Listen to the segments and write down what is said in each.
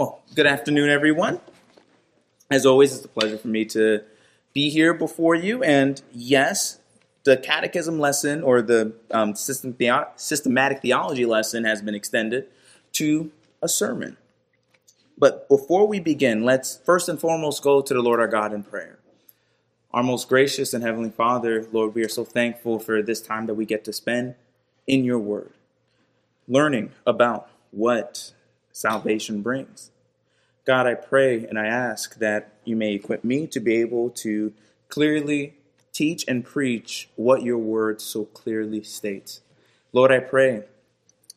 Well, good afternoon, everyone. As always, it's a pleasure for me to be here before you. And yes, the catechism lesson or the um, system theo- systematic theology lesson has been extended to a sermon. But before we begin, let's first and foremost go to the Lord our God in prayer. Our most gracious and heavenly Father, Lord, we are so thankful for this time that we get to spend in your word, learning about what salvation brings. God, I pray and I ask that you may equip me to be able to clearly teach and preach what your word so clearly states. Lord, I pray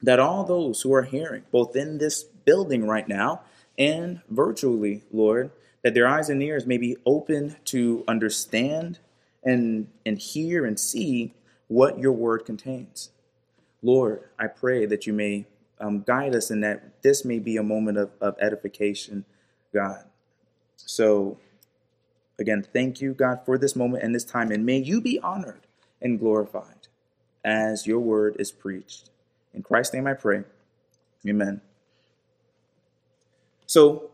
that all those who are hearing, both in this building right now and virtually, Lord, that their eyes and ears may be open to understand and, and hear and see what your word contains. Lord, I pray that you may um, guide us in that this may be a moment of, of edification, God. So, again, thank you, God, for this moment and this time, and may you be honored and glorified as your word is preached. In Christ's name I pray. Amen. So,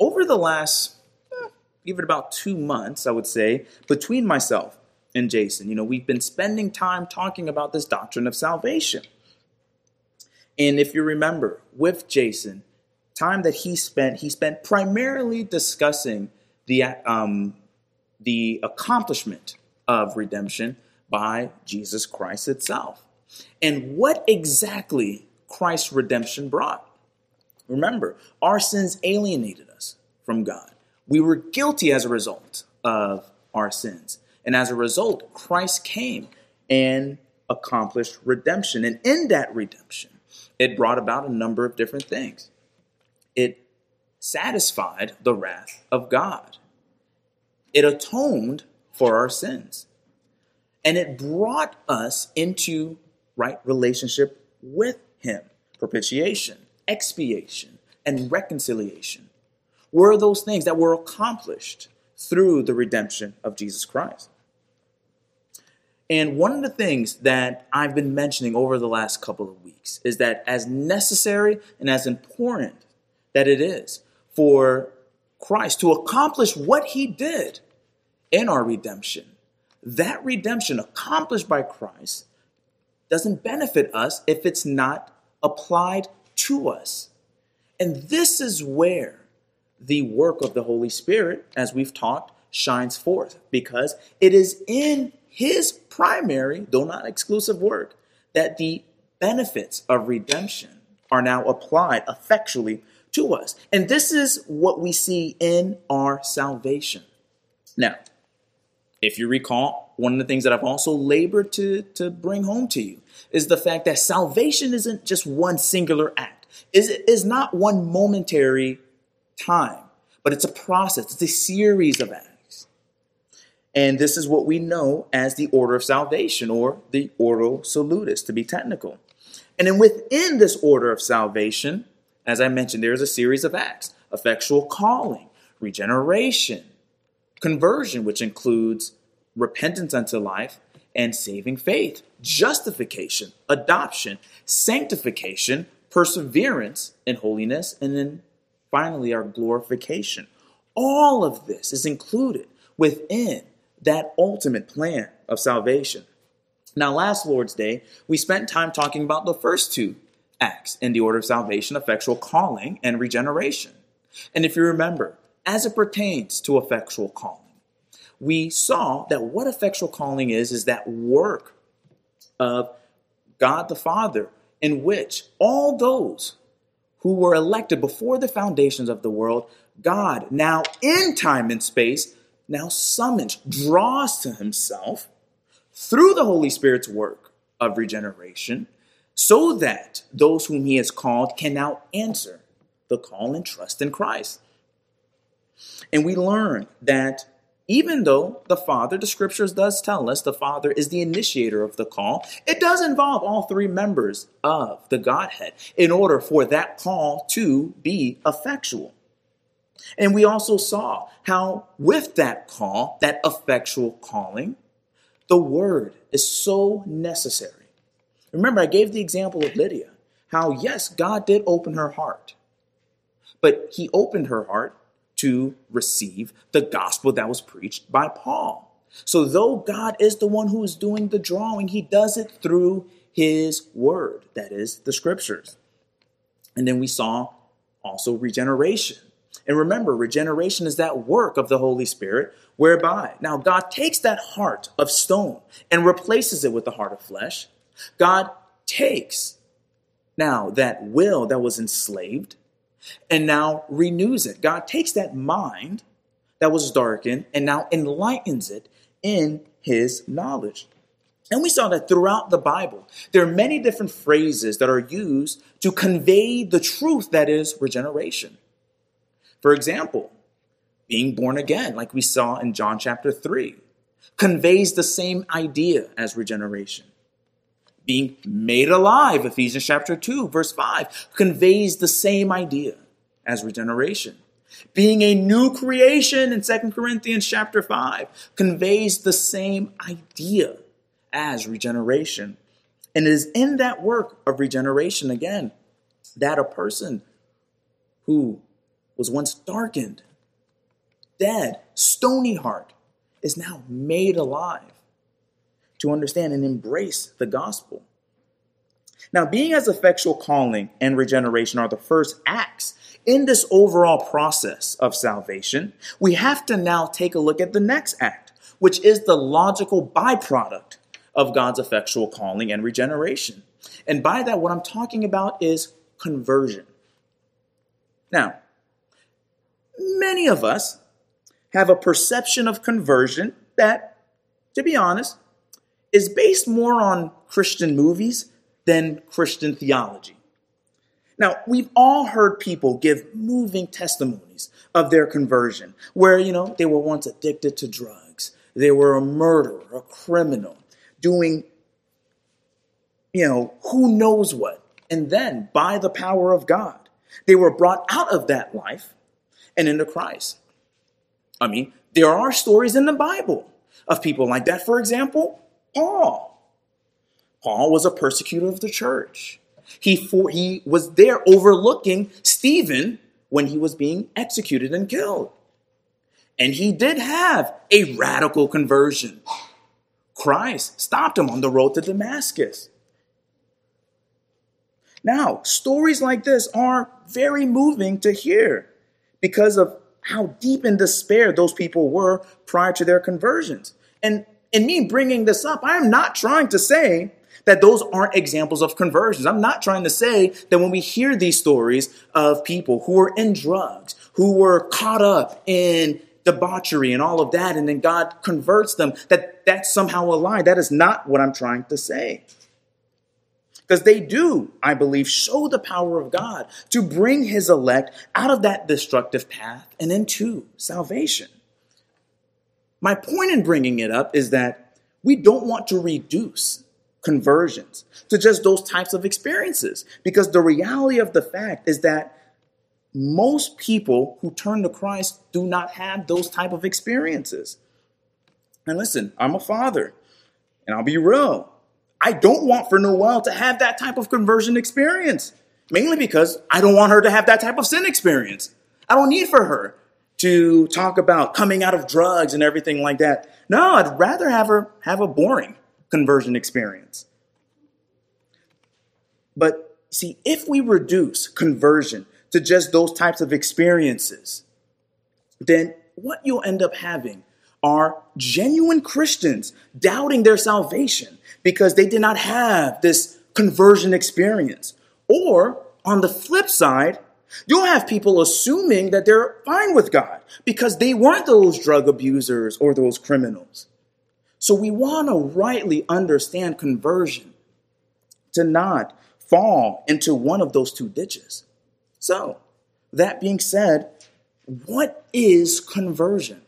over the last, eh, even about two months, I would say, between myself and Jason, you know, we've been spending time talking about this doctrine of salvation. And if you remember, with Jason, time that he spent, he spent primarily discussing the um, the accomplishment of redemption by Jesus Christ itself, and what exactly Christ's redemption brought. Remember, our sins alienated us from God. We were guilty as a result of our sins, and as a result, Christ came and accomplished redemption, and in that redemption it brought about a number of different things. It satisfied the wrath of God, it atoned for our sins, and it brought us into right relationship with Him. Propitiation, expiation, and reconciliation were those things that were accomplished through the redemption of Jesus Christ. And one of the things that I've been mentioning over the last couple of weeks is that as necessary and as important that it is for Christ to accomplish what he did in our redemption, that redemption accomplished by Christ doesn't benefit us if it's not applied to us. And this is where the work of the Holy Spirit, as we've talked, shines forth because it is in his primary, though not exclusive work, that the benefits of redemption are now applied effectually to us. And this is what we see in our salvation. Now, if you recall, one of the things that I've also labored to, to bring home to you is the fact that salvation isn't just one singular act, is it is not one momentary time, but it's a process, it's a series of acts. And this is what we know as the order of salvation or the ordo salutis, to be technical. And then within this order of salvation, as I mentioned, there's a series of acts effectual calling, regeneration, conversion, which includes repentance unto life and saving faith, justification, adoption, sanctification, perseverance in holiness, and then finally our glorification. All of this is included within that ultimate plan of salvation. Now, last Lord's Day, we spent time talking about the first two acts in the order of salvation effectual calling and regeneration. And if you remember, as it pertains to effectual calling, we saw that what effectual calling is, is that work of God the Father in which all those who were elected before the foundations of the world, God now in time and space now summons, draws to himself through the Holy Spirit's work of regeneration, so that those whom he has called can now answer the call and trust in Christ. And we learn that even though the Father, the scriptures does tell us the Father is the initiator of the call, it does involve all three members of the Godhead in order for that call to be effectual. And we also saw how, with that call, that effectual calling, the word is so necessary. Remember, I gave the example of Lydia, how, yes, God did open her heart. but he opened her heart to receive the gospel that was preached by Paul. So, though God is the one who is doing the drawing, he does it through his word, that is, the scriptures. And then we saw also regeneration. And remember, regeneration is that work of the Holy Spirit whereby now God takes that heart of stone and replaces it with the heart of flesh. God takes now that will that was enslaved and now renews it. God takes that mind that was darkened and now enlightens it in his knowledge. And we saw that throughout the Bible, there are many different phrases that are used to convey the truth that is regeneration. For example, being born again, like we saw in John chapter 3, conveys the same idea as regeneration. Being made alive, Ephesians chapter 2, verse 5, conveys the same idea as regeneration. Being a new creation in 2 Corinthians chapter 5 conveys the same idea as regeneration. And it is in that work of regeneration again that a person who was once darkened, dead, stony heart is now made alive to understand and embrace the gospel. Now, being as effectual calling and regeneration are the first acts in this overall process of salvation, we have to now take a look at the next act, which is the logical byproduct of God's effectual calling and regeneration. And by that, what I'm talking about is conversion. Now, many of us have a perception of conversion that, to be honest, is based more on Christian movies than Christian theology. Now, we've all heard people give moving testimonies of their conversion, where, you know, they were once addicted to drugs, they were a murderer, a criminal, doing, you know, who knows what. And then, by the power of God, they were brought out of that life and into Christ. I mean, there are stories in the Bible of people like that. For example, Paul. Paul was a persecutor of the church. He, for, he was there overlooking Stephen when he was being executed and killed. And he did have a radical conversion. Christ stopped him on the road to Damascus. Now, stories like this are very moving to hear because of how deep in despair those people were prior to their conversions. And in me bringing this up, I am not trying to say that those aren't examples of conversions. I'm not trying to say that when we hear these stories of people who were in drugs, who were caught up in debauchery and all of that, and then God converts them, that that's somehow a lie. That is not what I'm trying to say. Because they do, I believe, show the power of God to bring his elect out of that destructive path and into salvation. My point in bringing it up is that we don't want to reduce conversions, to just those types of experiences. Because the reality of the fact is that most people who turn to Christ do not have those type of experiences. And listen, I'm a father, and I'll be real. I don't want for Noelle to have that type of conversion experience, mainly because I don't want her to have that type of sin experience. I don't need for her to talk about coming out of drugs and everything like that. No, I'd rather have her have a boring conversion experience. But see, if we reduce conversion to just those types of experiences, then what you'll end up having are genuine Christians doubting their salvation because they did not have this conversion experience. Or on the flip side, you'll have people assuming that they're fine with God because they weren't those drug abusers or those criminals. So we want to rightly understand conversion to not fall into one of those two ditches. So, that being said, what is conversion?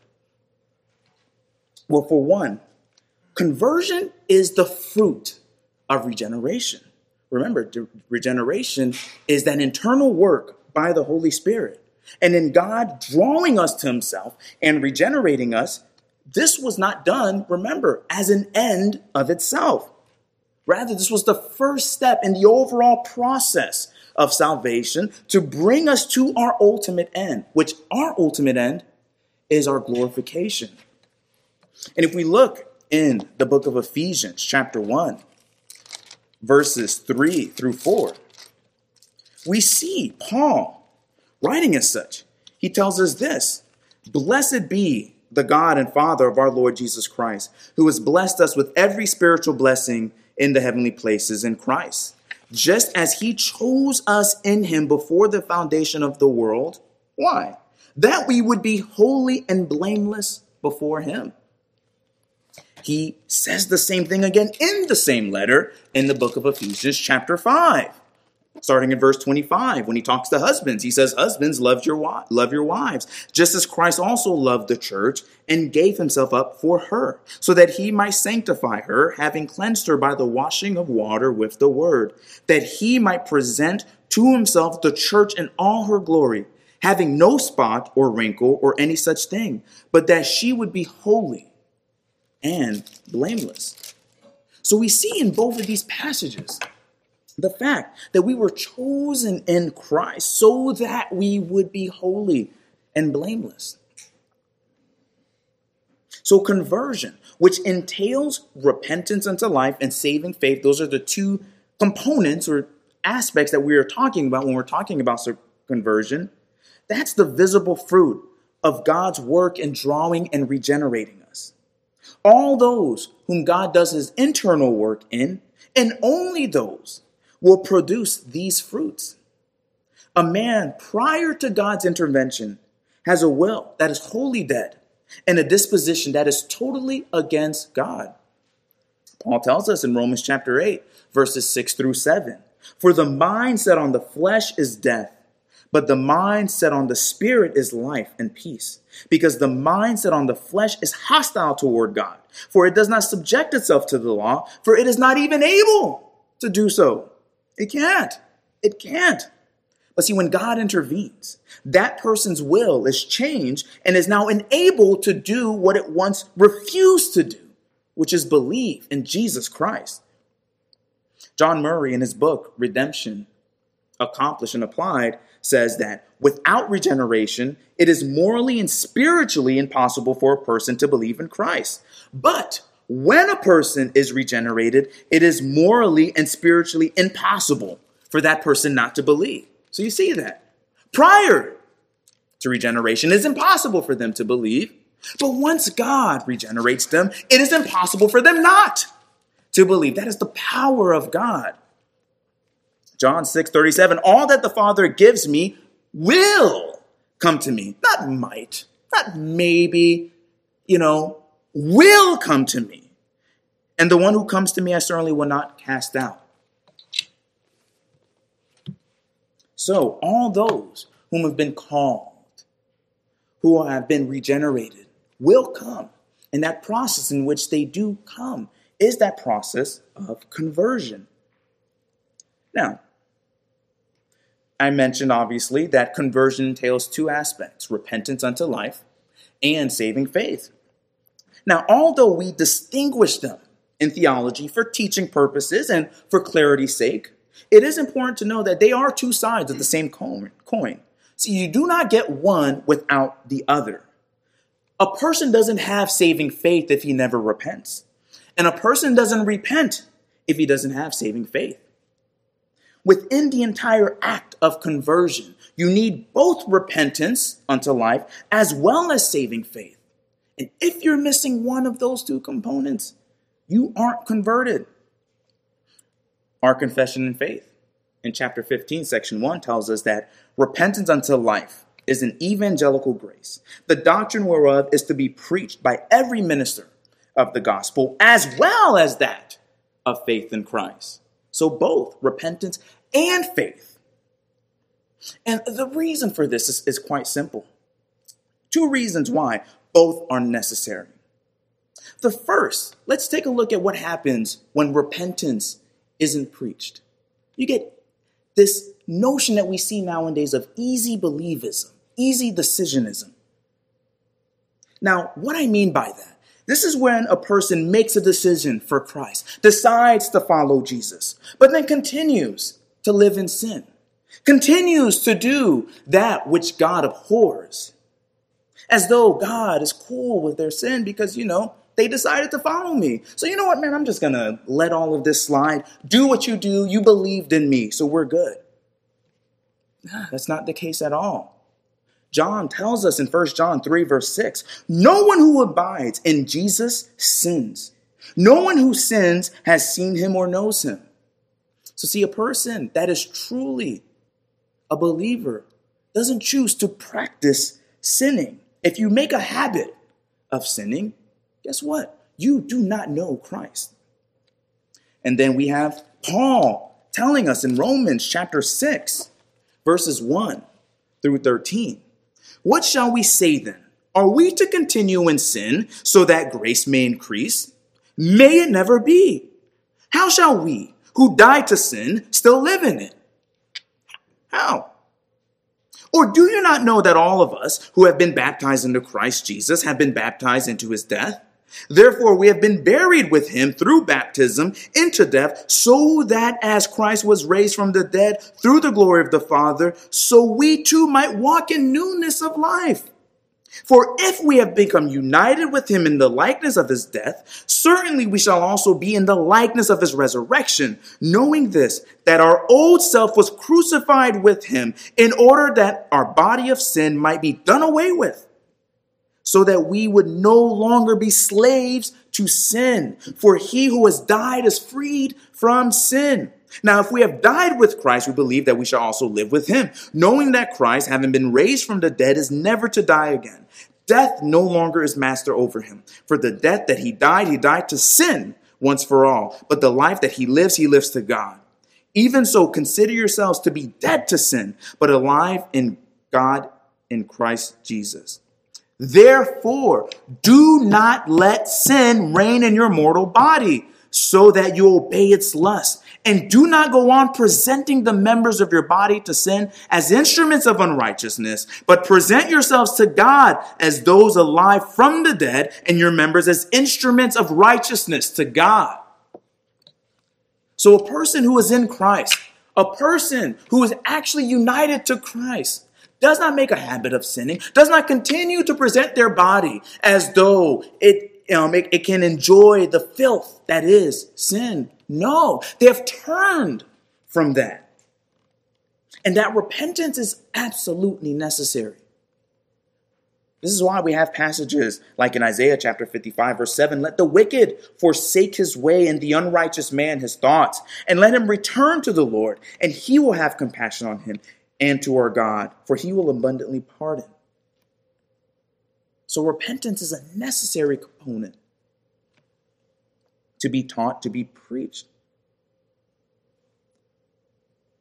Well, for one, conversion is the fruit of regeneration. Remember, regeneration is that internal work by the Holy Spirit. And in God drawing us to Himself and regenerating us, this was not done, remember, as an end of itself. Rather, this was the first step in the overall process of salvation to bring us to our ultimate end, which our ultimate end is our glorification. And if we look in the book of Ephesians, chapter 1, verses 3 through 4, we see Paul writing as such. He tells us this Blessed be the God and Father of our Lord Jesus Christ, who has blessed us with every spiritual blessing in the heavenly places in Christ, just as he chose us in him before the foundation of the world. Why? That we would be holy and blameless before him. He says the same thing again in the same letter in the book of Ephesians, chapter 5 starting in verse 25 when he talks to husbands. He says husbands love your love your wives just as Christ also loved the church and gave himself up for her so that he might sanctify her having cleansed her by the washing of water with the word that he might present to himself the church in all her glory having no spot or wrinkle or any such thing but that she would be holy and blameless so we see in both of these passages the fact that we were chosen in Christ so that we would be holy and blameless. So, conversion, which entails repentance unto life and saving faith, those are the two components or aspects that we are talking about when we're talking about conversion. That's the visible fruit of God's work in drawing and regenerating us. All those whom God does his internal work in, and only those will produce these fruits. A man prior to God's intervention has a will that is wholly dead and a disposition that is totally against God. Paul tells us in Romans chapter 8, verses 6 through 7 For the mind set on the flesh is death, but the mind set on the spirit is life and peace. Because the mind set on the flesh is hostile toward God, for it does not subject itself to the law, for it is not even able to do so. It can't. It can't. But see, when God intervenes, that person's will is changed and is now enabled to do what it once refused to do, which is believe in Jesus Christ. John Murray, in his book, Redemption Accomplished and Applied, says that without regeneration, it is morally and spiritually impossible for a person to believe in Christ. But when a person is regenerated, it is morally and spiritually impossible for that person not to believe. So you see that. Prior to regeneration, it is impossible for them to believe. But once God regenerates them, it is impossible for them not to believe. That is the power of God. John 6 37, all that the Father gives me will come to me. Not might, not maybe, you know, will come to me. And the one who comes to me, I certainly will not cast out. So, all those whom have been called, who have been regenerated, will come. And that process in which they do come is that process of conversion. Now, I mentioned obviously that conversion entails two aspects repentance unto life and saving faith. Now, although we distinguish them in theology for teaching purposes and for clarity's sake, it is important to know that they are two sides of the same coin. So you do not get one without the other. A person doesn't have saving faith if he never repents. And a person doesn't repent if he doesn't have saving faith. Within the entire act of conversion, you need both repentance unto life as well as saving faith. And if you're missing one of those two components, you aren't converted. Our confession and faith in chapter 15, section 1 tells us that repentance unto life is an evangelical grace, the doctrine whereof is to be preached by every minister of the gospel, as well as that of faith in Christ. So both repentance and faith. And the reason for this is, is quite simple. Two reasons why both are necessary. The first, let's take a look at what happens when repentance isn't preached. You get this notion that we see nowadays of easy believism, easy decisionism. Now, what I mean by that, this is when a person makes a decision for Christ, decides to follow Jesus, but then continues to live in sin. continues to do that which God abhors, as though God is cool with their sin because, you know, they decided to follow me. So, you know what, man, I'm just going to let all of this slide. Do what you do. You believed in me, so we're good. That's not the case at all. John tells us in 1 John 3, verse 6 No one who abides in Jesus sins. No one who sins has seen him or knows him. So, see, a person that is truly a believer doesn't choose to practice sinning. If you make a habit of sinning, guess what? You do not know Christ. And then we have Paul telling us in Romans chapter 6, verses 1 through 13. What shall we say then? Are we to continue in sin so that grace may increase? May it never be. How shall we, who died to sin, still live in it? How? Or do you not know that all of us who have been baptized into Christ Jesus have been baptized into his death? Therefore, we have been buried with him through baptism into death, so that as Christ was raised from the dead through the glory of the Father, so we too might walk in newness of life. For if we have become united with him in the likeness of his death, certainly we shall also be in the likeness of his resurrection, knowing this, that our old self was crucified with him in order that our body of sin might be done away with so that we would no longer be slaves to sin. For he who has died is freed from sin. Now, if we have died with Christ, we believe that we shall also live with him, knowing that Christ, having been raised from the dead, is never to die again. Death no longer is master over him. For the death that he died, he died to sin once for all. But the life that he lives, he lives to God. Even so, consider yourselves to be dead to sin, but alive in God in Christ Jesus. Therefore, do not let sin reign in your mortal body so that you obey its lust. And do not go on presenting the members of your body to sin as instruments of unrighteousness, but present yourselves to God as those alive from the dead and your members as instruments of righteousness to God. So a person who is in Christ, a person who is actually united to Christ, does not make a habit of sinning, does not continue to present their body as though it, um, it, it can enjoy the filth that is sin. No, they have turned from that. And that repentance is absolutely necessary. This is why we have passages like in Isaiah chapter 55, verse 7 Let the wicked forsake his way and the unrighteous man his thoughts, and let him return to the Lord, and he will have compassion on him, and to our God, for he will abundantly pardon. So, repentance is a necessary component to be taught, to be preached.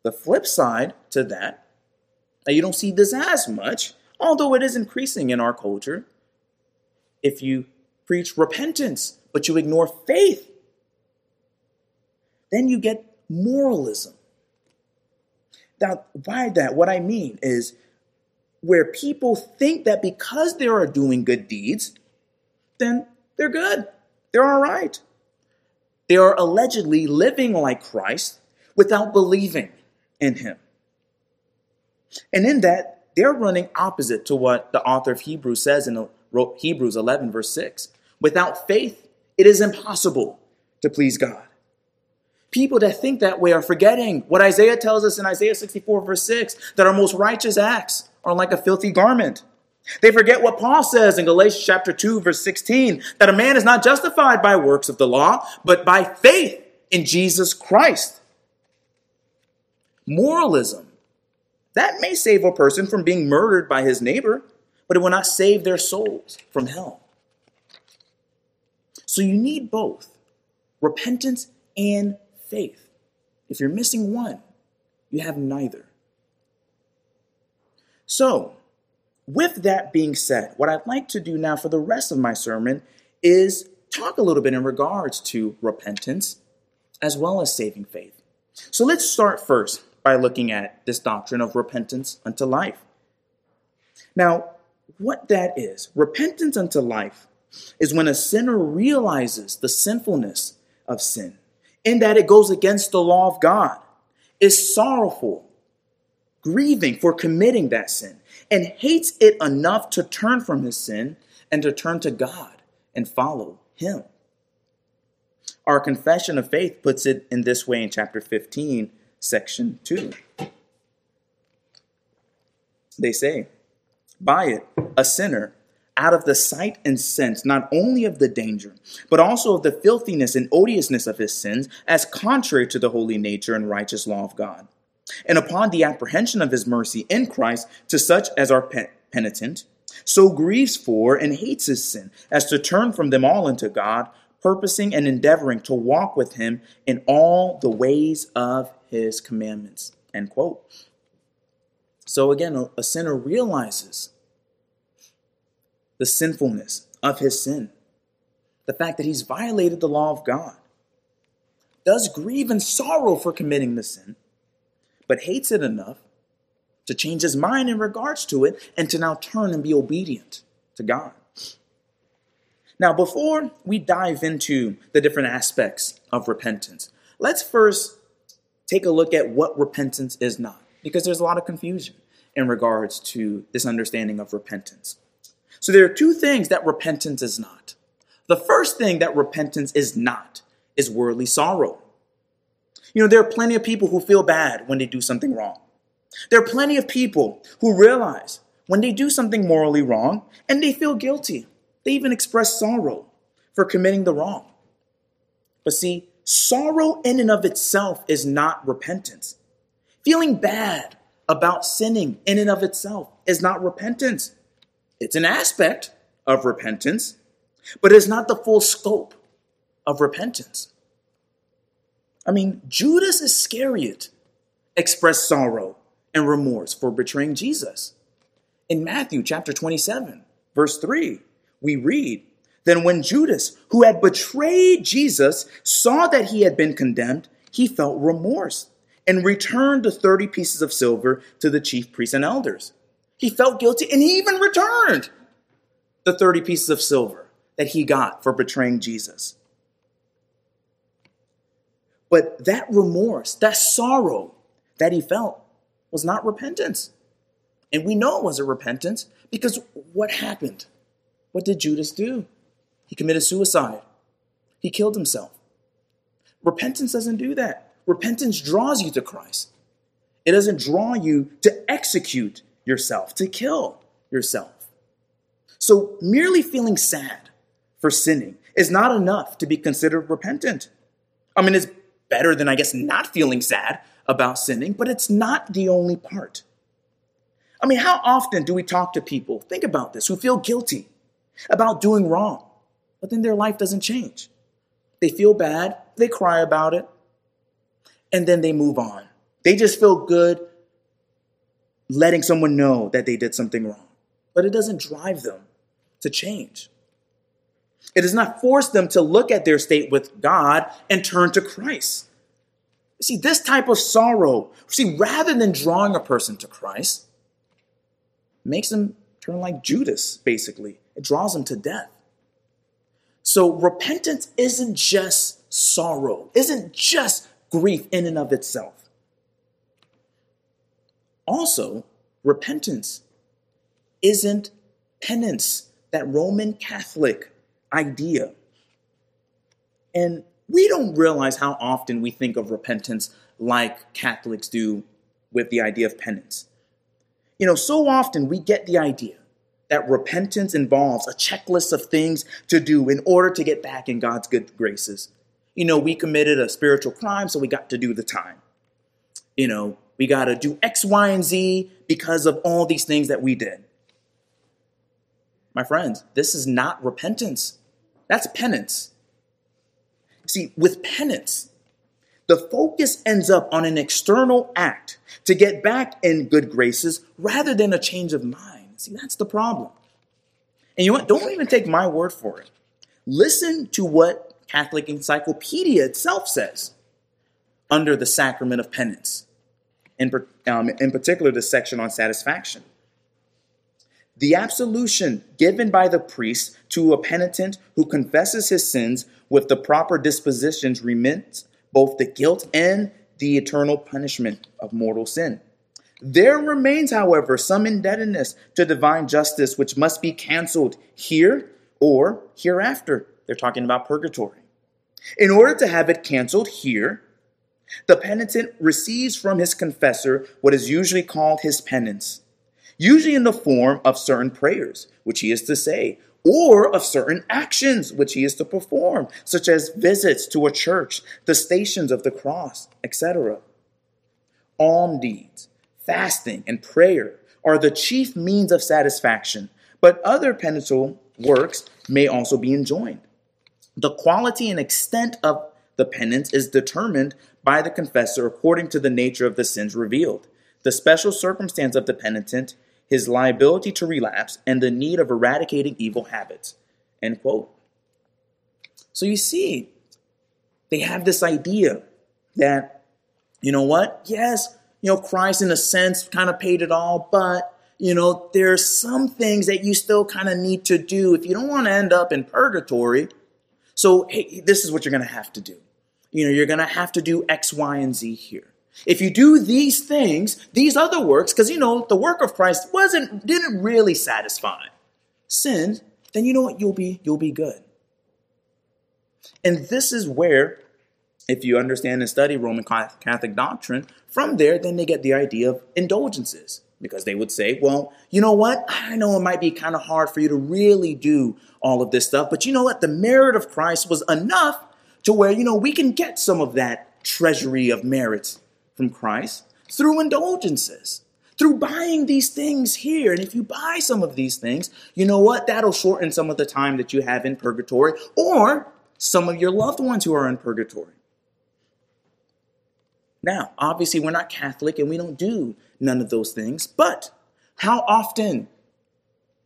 The flip side to that, now you don't see this as much, although it is increasing in our culture. If you preach repentance, but you ignore faith, then you get moralism. Now, by that, what I mean is where people think that because they are doing good deeds, then they're good. They're all right. They are allegedly living like Christ without believing in him. And in that, they're running opposite to what the author of Hebrews says in Hebrews 11, verse 6. Without faith, it is impossible to please God. People that think that way are forgetting what Isaiah tells us in Isaiah 64, verse 6, that our most righteous acts are like a filthy garment. They forget what Paul says in Galatians chapter 2, verse 16, that a man is not justified by works of the law, but by faith in Jesus Christ. Moralism. That may save a person from being murdered by his neighbor, but it will not save their souls from hell. So you need both repentance and faith. If you're missing one, you have neither. So, with that being said, what I'd like to do now for the rest of my sermon is talk a little bit in regards to repentance as well as saving faith. So let's start first by looking at this doctrine of repentance unto life. Now, what that is, repentance unto life, is when a sinner realizes the sinfulness of sin in that it goes against the law of God, is sorrowful grieving for committing that sin, and hates it enough to turn from his sin and to turn to God and follow him. Our confession of faith puts it in this way in chapter 15, section 2. They say, By it, a sinner, out of the sight and sense not only of the danger, but also of the filthiness and odiousness of his sins, as contrary to the holy nature and righteous law of God. And upon the apprehension of his mercy in Christ to such as are penitent, so grieves for and hates his sin, as to turn from them all unto God, purposing and endeavoring to walk with him in all the ways of his commandments. End quote. So again, a sinner realizes the sinfulness of his sin, the fact that he's violated the law of God, does grieve and sorrow for committing the sin, but hates it enough to change his mind in regards to it and to now turn and be obedient to God. Now, before we dive into the different aspects of repentance, let's first take a look at what repentance is not, because there's a lot of confusion in regards to this understanding of repentance. So, there are two things that repentance is not. The first thing that repentance is not is worldly sorrow. You know, there are plenty of people who feel bad when they do something wrong. There are plenty of people who realize when they do something morally wrong and they feel guilty. They even express sorrow for committing the wrong. But see, sorrow in and of itself is not repentance. Feeling bad about sinning in and of itself is not repentance. It's an aspect of repentance, but it's not the full scope of repentance. I mean, Judas Iscariot expressed sorrow and remorse for betraying Jesus. In Matthew chapter 27, verse 3, we read, Then when Judas, who had betrayed Jesus, saw that he had been condemned, he felt remorse and returned the 30 pieces of silver to the chief priests and elders. He felt guilty and he even returned the 30 pieces of silver that he got for betraying Jesus. But that remorse, that sorrow that he felt was not repentance. And we know it wasn't repentance because what happened? What did Judas do? He committed suicide. He killed himself. Repentance doesn't do that. Repentance draws you to Christ. It doesn't draw you to execute yourself, to kill yourself. So merely feeling sad for sinning is not enough to be considered repentant. I mean, it's better than, I guess, not feeling sad about sinning, but it's not the only part. I mean, how often do we talk to people, think about this, who feel guilty about doing wrong, but then their life doesn't change? They feel bad, they cry about it, and then they move on. They just feel good letting someone know that they did something wrong, but it doesn't drive them to change. It does not force them to look at their state with God and turn to Christ. See, this type of sorrow, see, rather than drawing a person to Christ, makes them turn like Judas, basically. It draws them to death. So repentance isn't just sorrow, isn't just grief in and of itself. Also, repentance isn't penance, that Roman Catholic idea. And we don't realize how often we think of repentance like Catholics do with the idea of penance. You know, so often we get the idea that repentance involves a checklist of things to do in order to get back in God's good graces. You know, we committed a spiritual crime, so we got to do the time. You know, we got to do X, Y, and Z because of all these things that we did. My friends, this is not repentance. That's penance. See, with penance, the focus ends up on an external act to get back in good graces rather than a change of mind. See, that's the problem. And you know what? Don't even take my word for it. Listen to what Catholic Encyclopedia itself says under the sacrament of penance, in, um, in particular, the section on satisfaction. The absolution given by the priest to a penitent who confesses his sins with the proper dispositions remits both the guilt and the eternal punishment of mortal sin. There remains, however, some indebtedness to divine justice which must be canceled here or hereafter. They're talking about purgatory. In order to have it canceled here, the penitent receives from his confessor what is usually called his penance, usually in the form of certain prayers, which he is to say, or of certain actions which he is to perform, such as visits to a church, the stations of the cross, etc. Alm deeds, fasting, and prayer are the chief means of satisfaction, but other penitential works may also be enjoined. The quality and extent of the penance is determined by the confessor according to the nature of the sins revealed, the special circumstance of the penitent, his liability to relapse, and the need of eradicating evil habits. End quote. So you see, they have this idea that, you know what? Yes, you know, Christ in a sense kind of paid it all, but you know, there's some things that you still kind of need to do if you don't want to end up in purgatory. So, hey, this is what you're going to have to do you know, you're going to have to do X, Y, and Z here. If you do these things, these other works, because you know the work of Christ wasn't didn't really satisfy sin, then you know what you'll be you'll be good. And this is where, if you understand and study Roman Catholic doctrine, from there then they get the idea of indulgences because they would say, well, you know what? I know it might be kind of hard for you to really do all of this stuff, but you know what? The merit of Christ was enough to where, you know, we can get some of that treasury of merits from Christ through indulgences, through buying these things here. And if you buy some of these things, you know what? That'll shorten some of the time that you have in purgatory or some of your loved ones who are in purgatory. Now, obviously, we're not Catholic and we don't do none of those things, but how often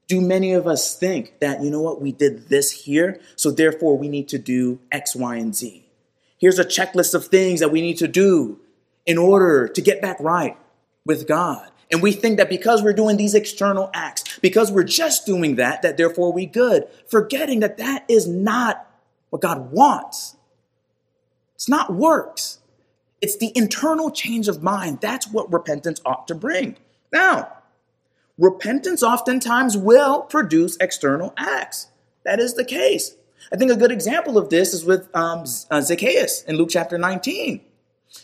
do many of us think that, you know what, we did this here, so therefore we need to do X, Y, and Z? Here's a checklist of things that we need to do in order to get back right with God. And we think that because we're doing these external acts, because we're just doing that, that therefore we good, forgetting that that is not what God wants. It's not works. It's the internal change of mind. That's what repentance ought to bring. Now, repentance oftentimes will produce external acts. That is the case. I think a good example of this is with um, uh, Zacchaeus in Luke chapter 19.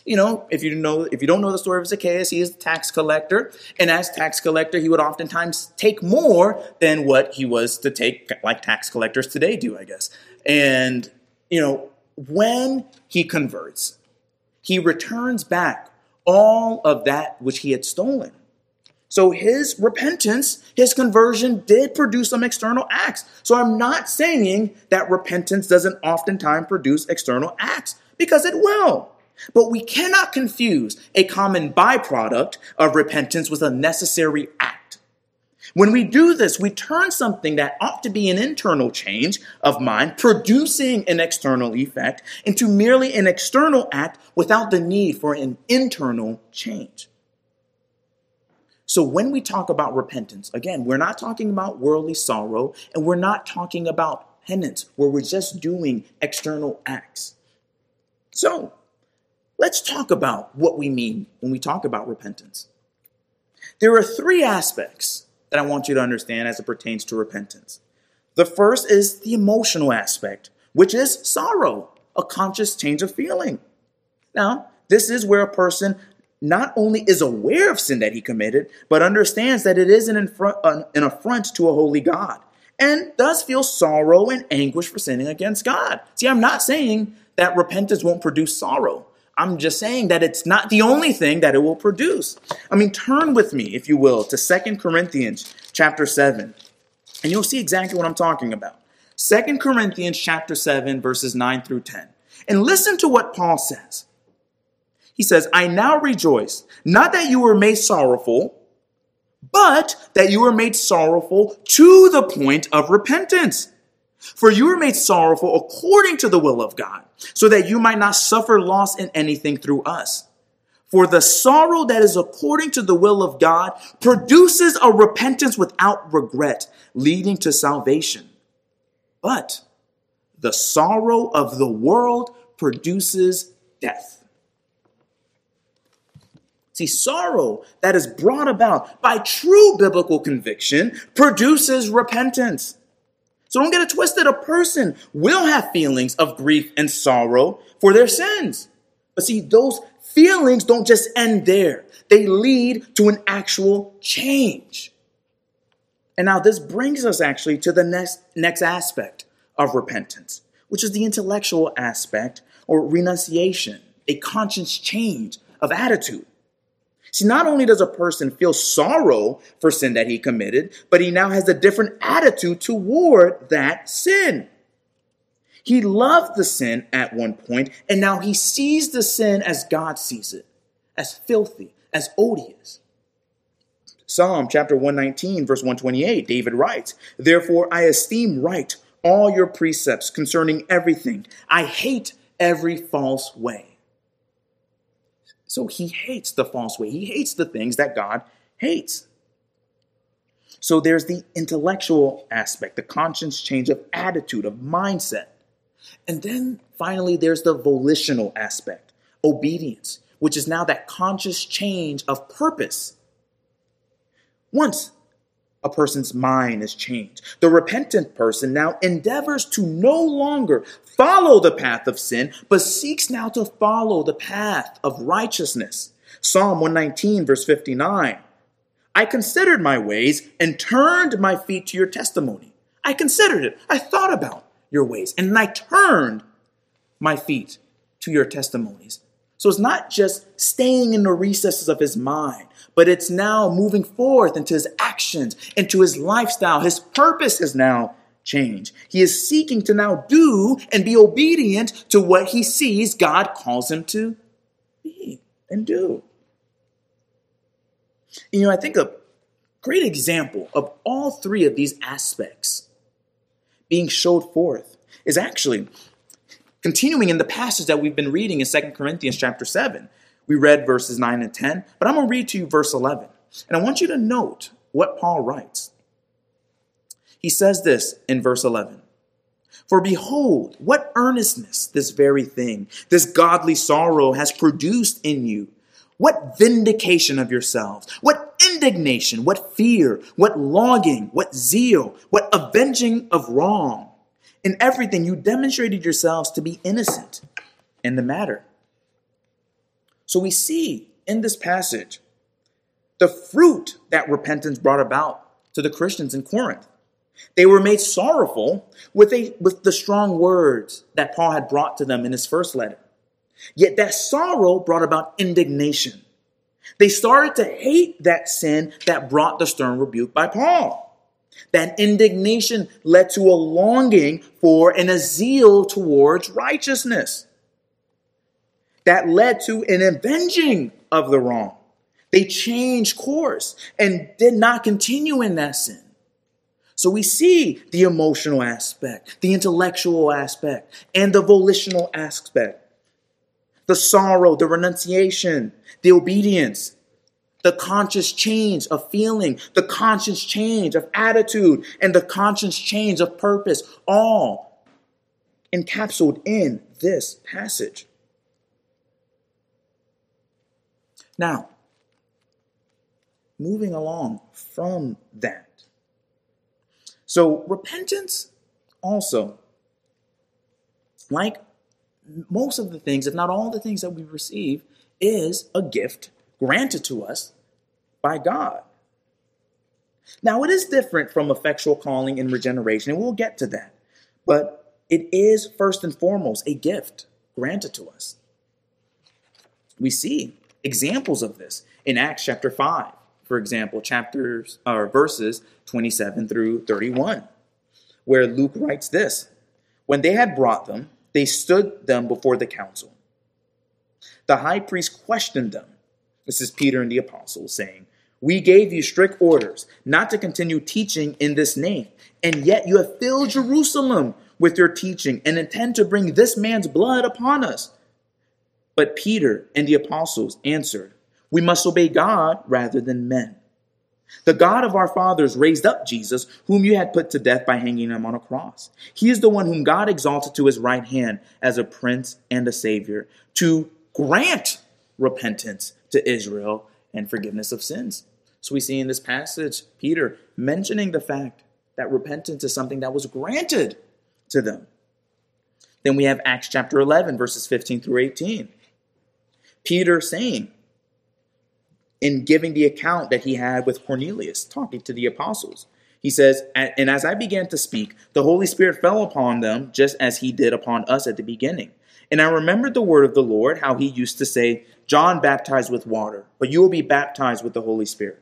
You know, if you know, if you don't know the story of Zacchaeus, he is a tax collector, and as tax collector, he would oftentimes take more than what he was to take, like tax collectors today do, I guess. And you know, when he converts, he returns back all of that which he had stolen. So his repentance, his conversion did produce some external acts. So I'm not saying that repentance doesn't oftentimes produce external acts, because it will. But we cannot confuse a common byproduct of repentance with a necessary act. When we do this, we turn something that ought to be an internal change of mind, producing an external effect, into merely an external act without the need for an internal change. So when we talk about repentance, again, we're not talking about worldly sorrow and we're not talking about penance where we're just doing external acts. So let's talk about what we mean when we talk about repentance. There are three aspects that I want you to understand as it pertains to repentance. The first is the emotional aspect, which is sorrow, a conscious change of feeling. Now, this is where a person not only is aware of sin that he committed, but understands that it is an, an affront to a holy God and does feel sorrow and anguish for sinning against God. See, I'm not saying that repentance won't produce sorrow. I'm just saying that it's not the only thing that it will produce. I mean, turn with me, if you will, to Second Corinthians chapter 7, and you'll see exactly what I'm talking about. Second Corinthians chapter 7, verses 9 through 10. And listen to what Paul says. He says, I now rejoice, not that you were made sorrowful, but that you were made sorrowful to the point of repentance. For you were made sorrowful according to the will of God, so that you might not suffer loss in anything through us. For the sorrow that is according to the will of God produces a repentance without regret, leading to salvation. But the sorrow of the world produces death. See, sorrow that is brought about by true biblical conviction produces repentance. So don't get it twisted. A person will have feelings of grief and sorrow for their sins. But see, those feelings don't just end there. They lead to an actual change. And now this brings us actually to the next, next aspect of repentance, which is the intellectual aspect or renunciation, a conscience change of attitude. See, not only does a person feel sorrow for sin that he committed, but he now has a different attitude toward that sin. He loved the sin at one point, and now he sees the sin as God sees it, as filthy, as odious. Psalm chapter 119, verse 128, David writes, Therefore I esteem right all your precepts concerning everything. I hate every false way. So he hates the false way. He hates the things that God hates. So there's the intellectual aspect, the conscience change of attitude, of mindset. And then finally, there's the volitional aspect, obedience, which is now that conscious change of purpose. Once a person's mind is changed. The repentant person now endeavors to no longer follow the path of sin, but seeks now to follow the path of righteousness. Psalm 119, verse 59. I considered my ways and turned my feet to your testimony. I considered it. I thought about your ways and I turned my feet to your testimonies. So it's not just staying in the recesses of his mind, but it's now moving forth into his actions, into his lifestyle. His purpose has now changed. He is seeking to now do and be obedient to what he sees God calls him to be and do. You know, I think a great example of all three of these aspects being showed forth is actually Continuing in the passage that we've been reading in 2 Corinthians chapter 7, we read verses 9 and 10, but I'm going to read to you verse 11. And I want you to note what Paul writes. He says this in verse 11 For behold, what earnestness this very thing, this godly sorrow has produced in you. What vindication of yourselves, what indignation, what fear, what longing, what zeal, what avenging of wrong in everything, you demonstrated yourselves to be innocent in the matter. So we see in this passage the fruit that repentance brought about to the Christians in Corinth. They were made sorrowful with, a, with the strong words that Paul had brought to them in his first letter. Yet that sorrow brought about indignation. They started to hate that sin that brought the stern rebuke by Paul. That indignation led to a longing for and a zeal towards righteousness. That led to an avenging of the wrong. They changed course and did not continue in that sin. So we see the emotional aspect, the intellectual aspect, and the volitional aspect. The sorrow, the renunciation, the obedience, the conscious change of feeling, the conscious change of attitude, and the conscious change of purpose, all encapsulated in this passage. Now, moving along from that. So, repentance also, like most of the things, if not all the things that we receive, is a gift granted to us by God. Now, it is different from effectual calling and regeneration, and we'll get to that. But it is first and foremost a gift granted to us. We see examples of this in Acts chapter 5, for example, chapters or verses 27 through 31, where Luke writes this When they had brought them, they stood them before the council. The high priest questioned them. This is Peter and the apostles saying, we gave you strict orders not to continue teaching in this name, and yet you have filled Jerusalem with your teaching and intend to bring this man's blood upon us. But Peter and the apostles answered, We must obey God rather than men. The God of our fathers raised up Jesus, whom you had put to death by hanging him on a cross. He is the one whom God exalted to his right hand as a prince and a savior, to grant repentance to Israel and forgiveness of sins. So we see in this passage Peter mentioning the fact that repentance is something that was granted to them. Then we have Acts chapter 11, verses 15 through 18. Peter saying, in giving the account that he had with Cornelius, talking to the apostles, he says, And as I began to speak, the Holy Spirit fell upon them just as he did upon us at the beginning. And I remembered the word of the Lord, how he used to say, John baptized with water, but you will be baptized with the Holy Spirit.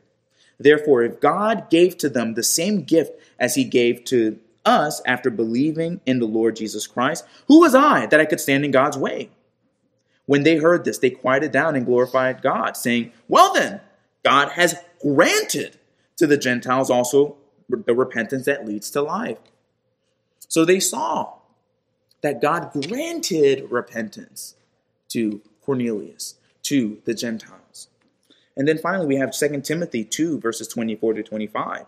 Therefore, if God gave to them the same gift as he gave to us after believing in the Lord Jesus Christ, who was I that I could stand in God's way? When they heard this, they quieted down and glorified God, saying, Well then, God has granted to the Gentiles also the repentance that leads to life. So they saw that God granted repentance to Cornelius, to the Gentiles. And then finally, we have 2 Timothy 2, verses 24 to 25.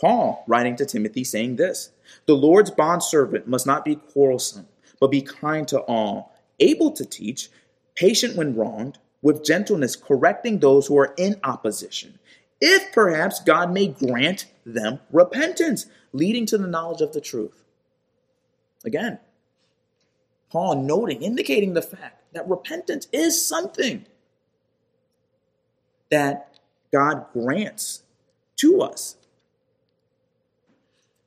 Paul writing to Timothy saying this The Lord's bondservant must not be quarrelsome, but be kind to all able to teach, patient when wronged, with gentleness correcting those who are in opposition, if perhaps God may grant them repentance, leading to the knowledge of the truth. Again, Paul noting, indicating the fact that repentance is something that God grants to us.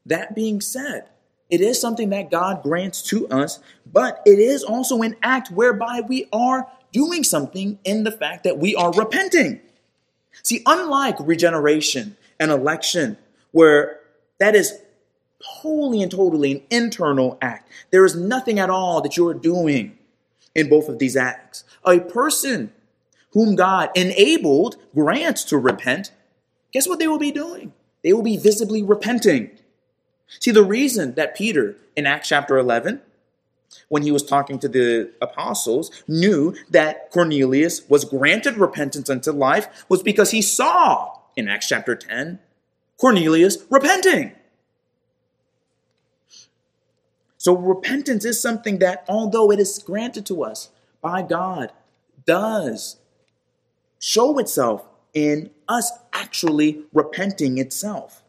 That being said, it is something that God grants to us, but it is also an act whereby we are doing something in the fact that we are repenting. See, unlike regeneration and election, where that is wholly and totally an internal act, there is nothing at all that you're doing in both of these acts. A person whom God enabled, grants to repent, guess what they will be doing? They will be visibly repenting. See, the reason that Peter in Acts chapter 11, when he was talking to the apostles, knew that Cornelius was granted repentance unto life was because he saw in Acts chapter 10 Cornelius repenting. So, repentance is something that, although it is granted to us by God, does show itself in us actually repenting itself.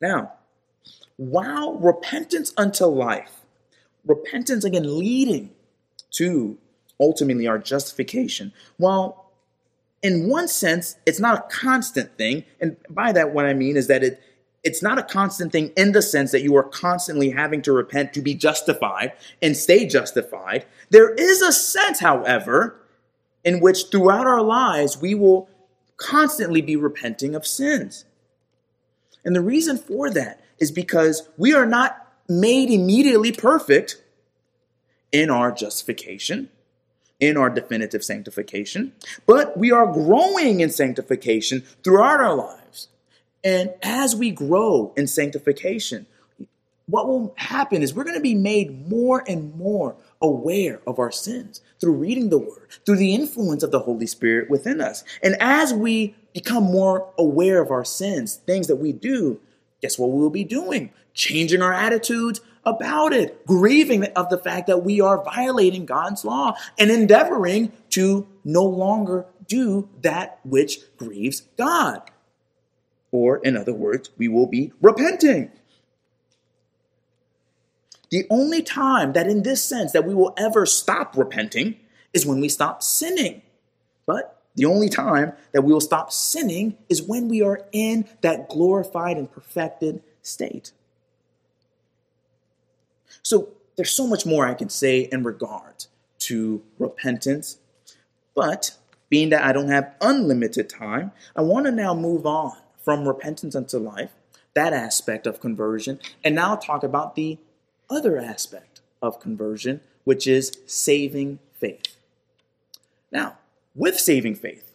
Now, while repentance unto life, repentance again leading to ultimately our justification, while in one sense it's not a constant thing, and by that what I mean is that it it's not a constant thing in the sense that you are constantly having to repent to be justified and stay justified. There is a sense, however, in which throughout our lives we will constantly be repenting of sins. And the reason for that is because we are not made immediately perfect in our justification, in our definitive sanctification, but we are growing in sanctification throughout our lives. And as we grow in sanctification, what will happen is we're going to be made more and more aware of our sins through reading the word, through the influence of the Holy Spirit within us. And as we become more aware of our sins, things that we do, guess what we'll be doing? Changing our attitudes about it, grieving of the fact that we are violating God's law and endeavoring to no longer do that which grieves God. Or, in other words, we will be repenting. The only time that, in this sense, that we will ever stop repenting is when we stop sinning. But the only time that we will stop sinning is when we are in that glorified and perfected state. So there's so much more I can say in regard to repentance, but being that I don't have unlimited time, I want to now move on from repentance unto life, that aspect of conversion, and now talk about the other aspect of conversion, which is saving faith. Now, with saving faith.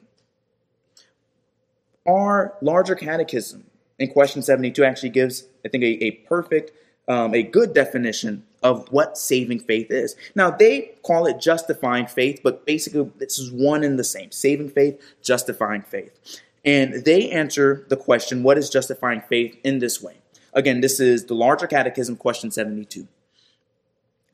Our larger catechism in question 72 actually gives, I think, a, a perfect, um, a good definition of what saving faith is. Now, they call it justifying faith, but basically, this is one and the same saving faith, justifying faith. And they answer the question, what is justifying faith in this way? Again, this is the larger catechism, question 72.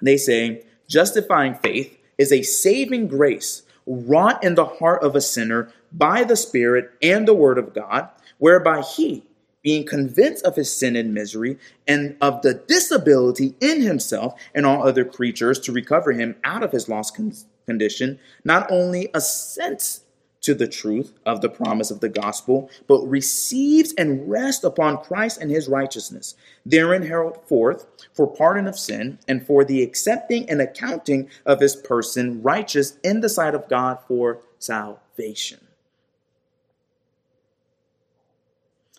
They say, justifying faith is a saving grace wrought in the heart of a sinner by the Spirit and the Word of God, whereby he, being convinced of his sin and misery, and of the disability in himself and all other creatures to recover him out of his lost condition, not only assents to the truth of the promise of the gospel, but receives and rests upon Christ and his righteousness, therein held forth for pardon of sin and for the accepting and accounting of his person righteous in the sight of God for salvation.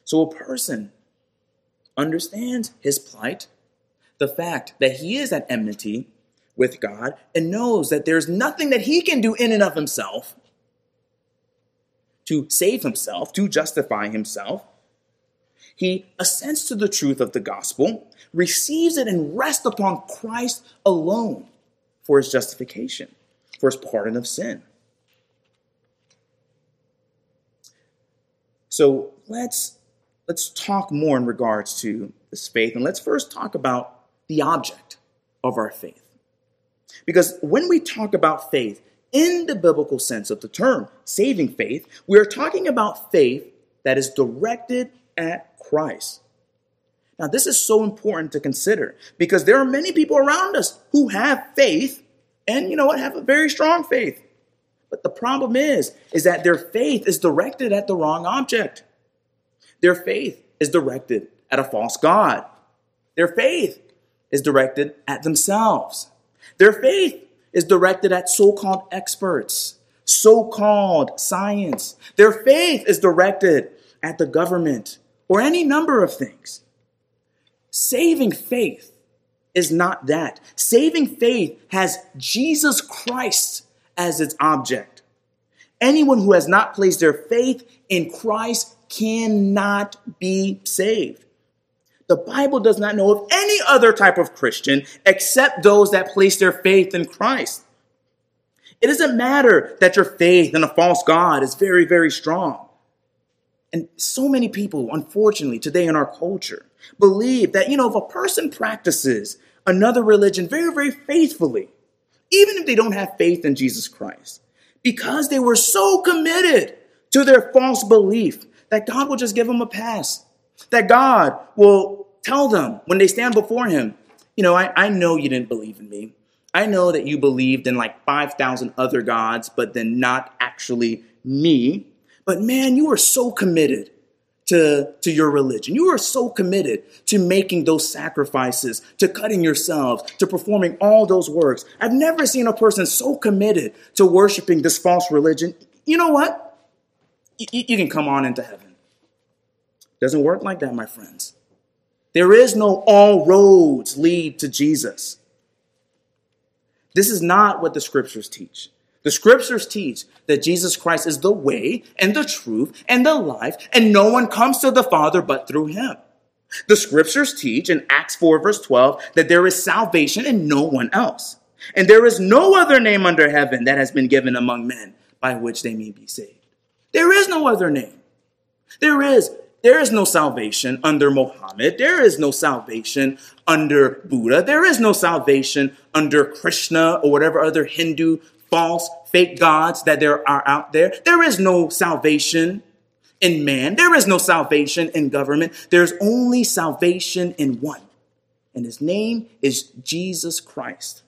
So a person understands his plight, the fact that he is at enmity with God, and knows that there's nothing that he can do in and of himself to save himself, to justify himself. He assents to the truth of the gospel, receives it, and rests upon Christ alone for his justification, for his pardon of sin. So let's let's talk more in regards to this faith, and let's first talk about the object of our faith. Because when we talk about faith, in the biblical sense of the term, saving faith, we are talking about faith that is directed at Christ. Now, this is so important to consider because there are many people around us who have faith and, you know what, have a very strong faith. But the problem is, is that their faith is directed at the wrong object. Their faith is directed at a false God. Their faith is directed at themselves. Their faith is directed at so called experts, so called science. Their faith is directed at the government or any number of things. Saving faith is not that. Saving faith has Jesus Christ as its object. Anyone who has not placed their faith in Christ cannot be saved. The Bible does not know of any other type of Christian except those that place their faith in Christ. It doesn't matter that your faith in a false God is very, very strong. And so many people, unfortunately, today in our culture, believe that, you know, if a person practices another religion very, very faithfully, even if they don't have faith in Jesus Christ, because they were so committed to their false belief that God will just give them a pass that God will tell them when they stand before Him, you know, I, I know you didn't believe in me. I know that you believed in like 5,000 other gods, but then not actually me. But man, you were so committed to, to your religion. You are so committed to making those sacrifices, to cutting yourselves, to performing all those works. I've never seen a person so committed to worshiping this false religion. You know what? Y- you can come on into heaven. Doesn't work like that, my friends. There is no all roads lead to Jesus. This is not what the scriptures teach. The scriptures teach that Jesus Christ is the way and the truth and the life, and no one comes to the Father but through him. The scriptures teach in Acts 4, verse 12, that there is salvation in no one else. And there is no other name under heaven that has been given among men by which they may be saved. There is no other name. There is there is no salvation under Mohammed. There is no salvation under Buddha. There is no salvation under Krishna or whatever other Hindu false fake gods that there are out there. There is no salvation in man. There is no salvation in government. There's only salvation in one. And his name is Jesus Christ.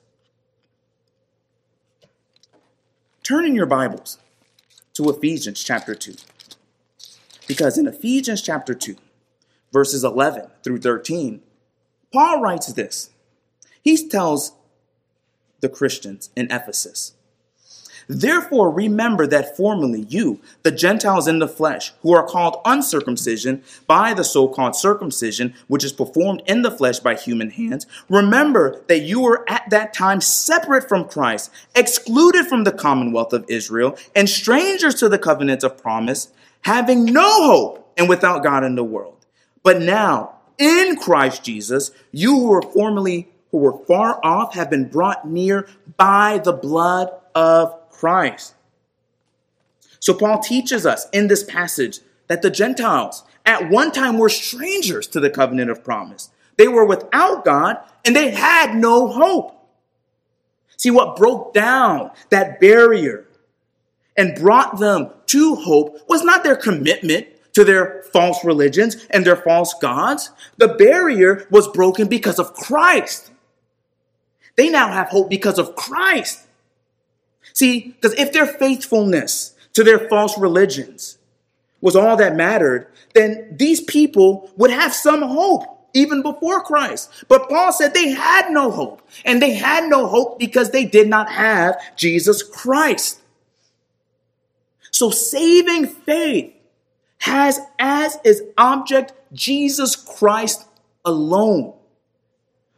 Turn in your Bibles to Ephesians chapter 2. Because in Ephesians chapter 2, verses 11 through 13, Paul writes this. He tells the Christians in Ephesus, Therefore, remember that formerly you, the Gentiles in the flesh, who are called uncircumcision by the so called circumcision, which is performed in the flesh by human hands, remember that you were at that time separate from Christ, excluded from the commonwealth of Israel, and strangers to the covenants of promise having no hope and without God in the world. But now, in Christ Jesus, you who were formerly who were far off have been brought near by the blood of Christ. So Paul teaches us in this passage that the Gentiles at one time were strangers to the covenant of promise. They were without God and they had no hope. See, what broke down that barrier and brought them to hope was not their commitment to their false religions and their false gods. The barrier was broken because of Christ. They now have hope because of Christ. See, because if their faithfulness to their false religions was all that mattered, then these people would have some hope even before Christ. But Paul said they had no hope. And they had no hope because they did not have Jesus Christ. So saving faith has as its object Jesus Christ alone.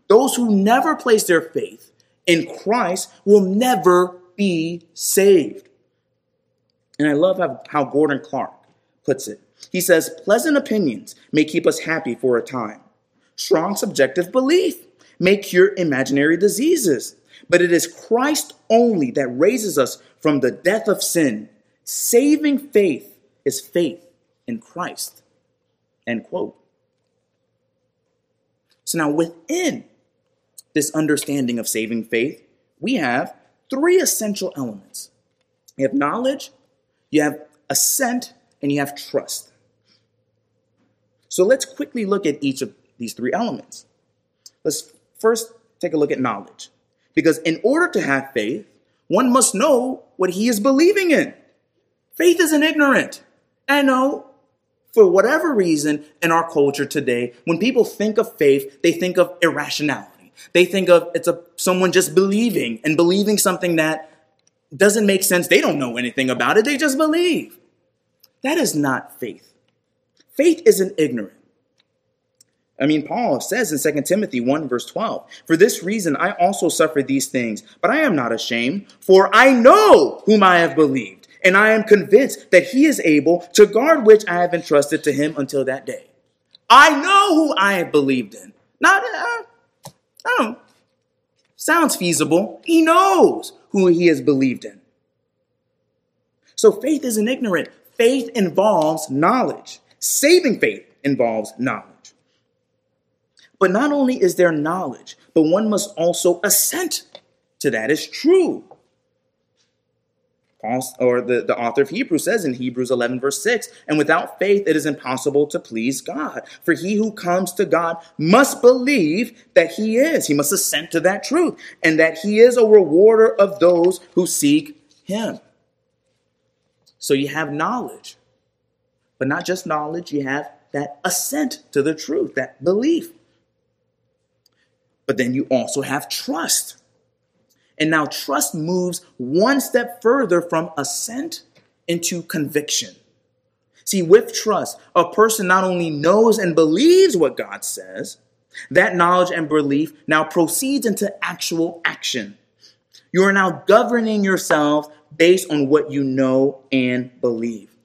Those who never place their faith in Christ will never be saved. And I love how, Gordon Clark puts it. He says, pleasant opinions may keep us happy for a time. Strong subjective belief may cure imaginary diseases. But it is Christ only that raises us from the death of sin. Saving faith is faith in Christ. End quote. So now within this understanding of saving faith, we have three essential elements. You have knowledge, you have assent, and you have trust. So let's quickly look at each of these three elements. Let's first take a look at knowledge. Because in order to have faith, one must know what he is believing in. Faith isn't ignorant. I know for whatever reason in our culture today, when people think of faith, they think of irrationality. They think of it's a someone just believing and believing something that doesn't make sense. They don't know anything about it. They just believe. That is not faith. Faith isn't ignorant. I mean, Paul says in 2 Timothy 1, verse 12, For this reason I also suffer these things, but I am not ashamed, for I know whom I have believed and I am convinced that he is able to guard which I have entrusted to him until that day. I know who I have believed in. Not, uh, oh, sounds feasible. He knows who he has believed in. So faith isn't ignorant. Faith involves knowledge. Saving faith involves knowledge. But not only is there knowledge, but one must also assent to that is true. Paul, or the, the author of Hebrews says in Hebrews 11, verse 6, and without faith it is impossible to please God. For he who comes to God must believe that he is. He must assent to that truth, and that he is a rewarder of those who seek him. So you have knowledge, but not just knowledge, you have that assent to the truth, that belief. But then you also have trust. And now trust moves one step further from assent into conviction. See, with trust, a person not only knows and believes what God says, that knowledge and belief now proceeds into actual action. You are now governing yourself based on what you know and believe.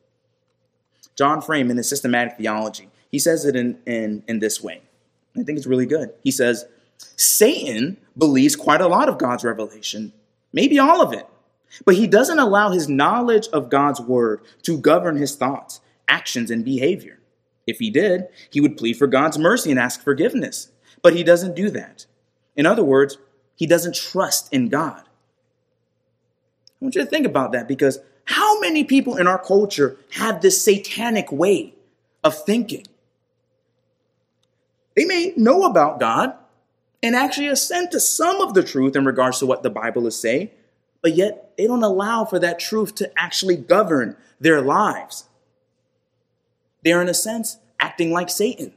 John Frame, in his systematic theology, he says it in, in, in this way. I think it's really good. He says, Satan believes quite a lot of God's revelation, maybe all of it. But he doesn't allow his knowledge of God's word to govern his thoughts, actions, and behavior. If he did, he would plead for God's mercy and ask forgiveness. But he doesn't do that. In other words, he doesn't trust in God. I want you to think about that because how many people in our culture have this satanic way of thinking? They may know about God, and actually assent to some of the truth in regards to what the Bible is saying, but yet they don't allow for that truth to actually govern their lives. They're, in a sense, acting like Satan.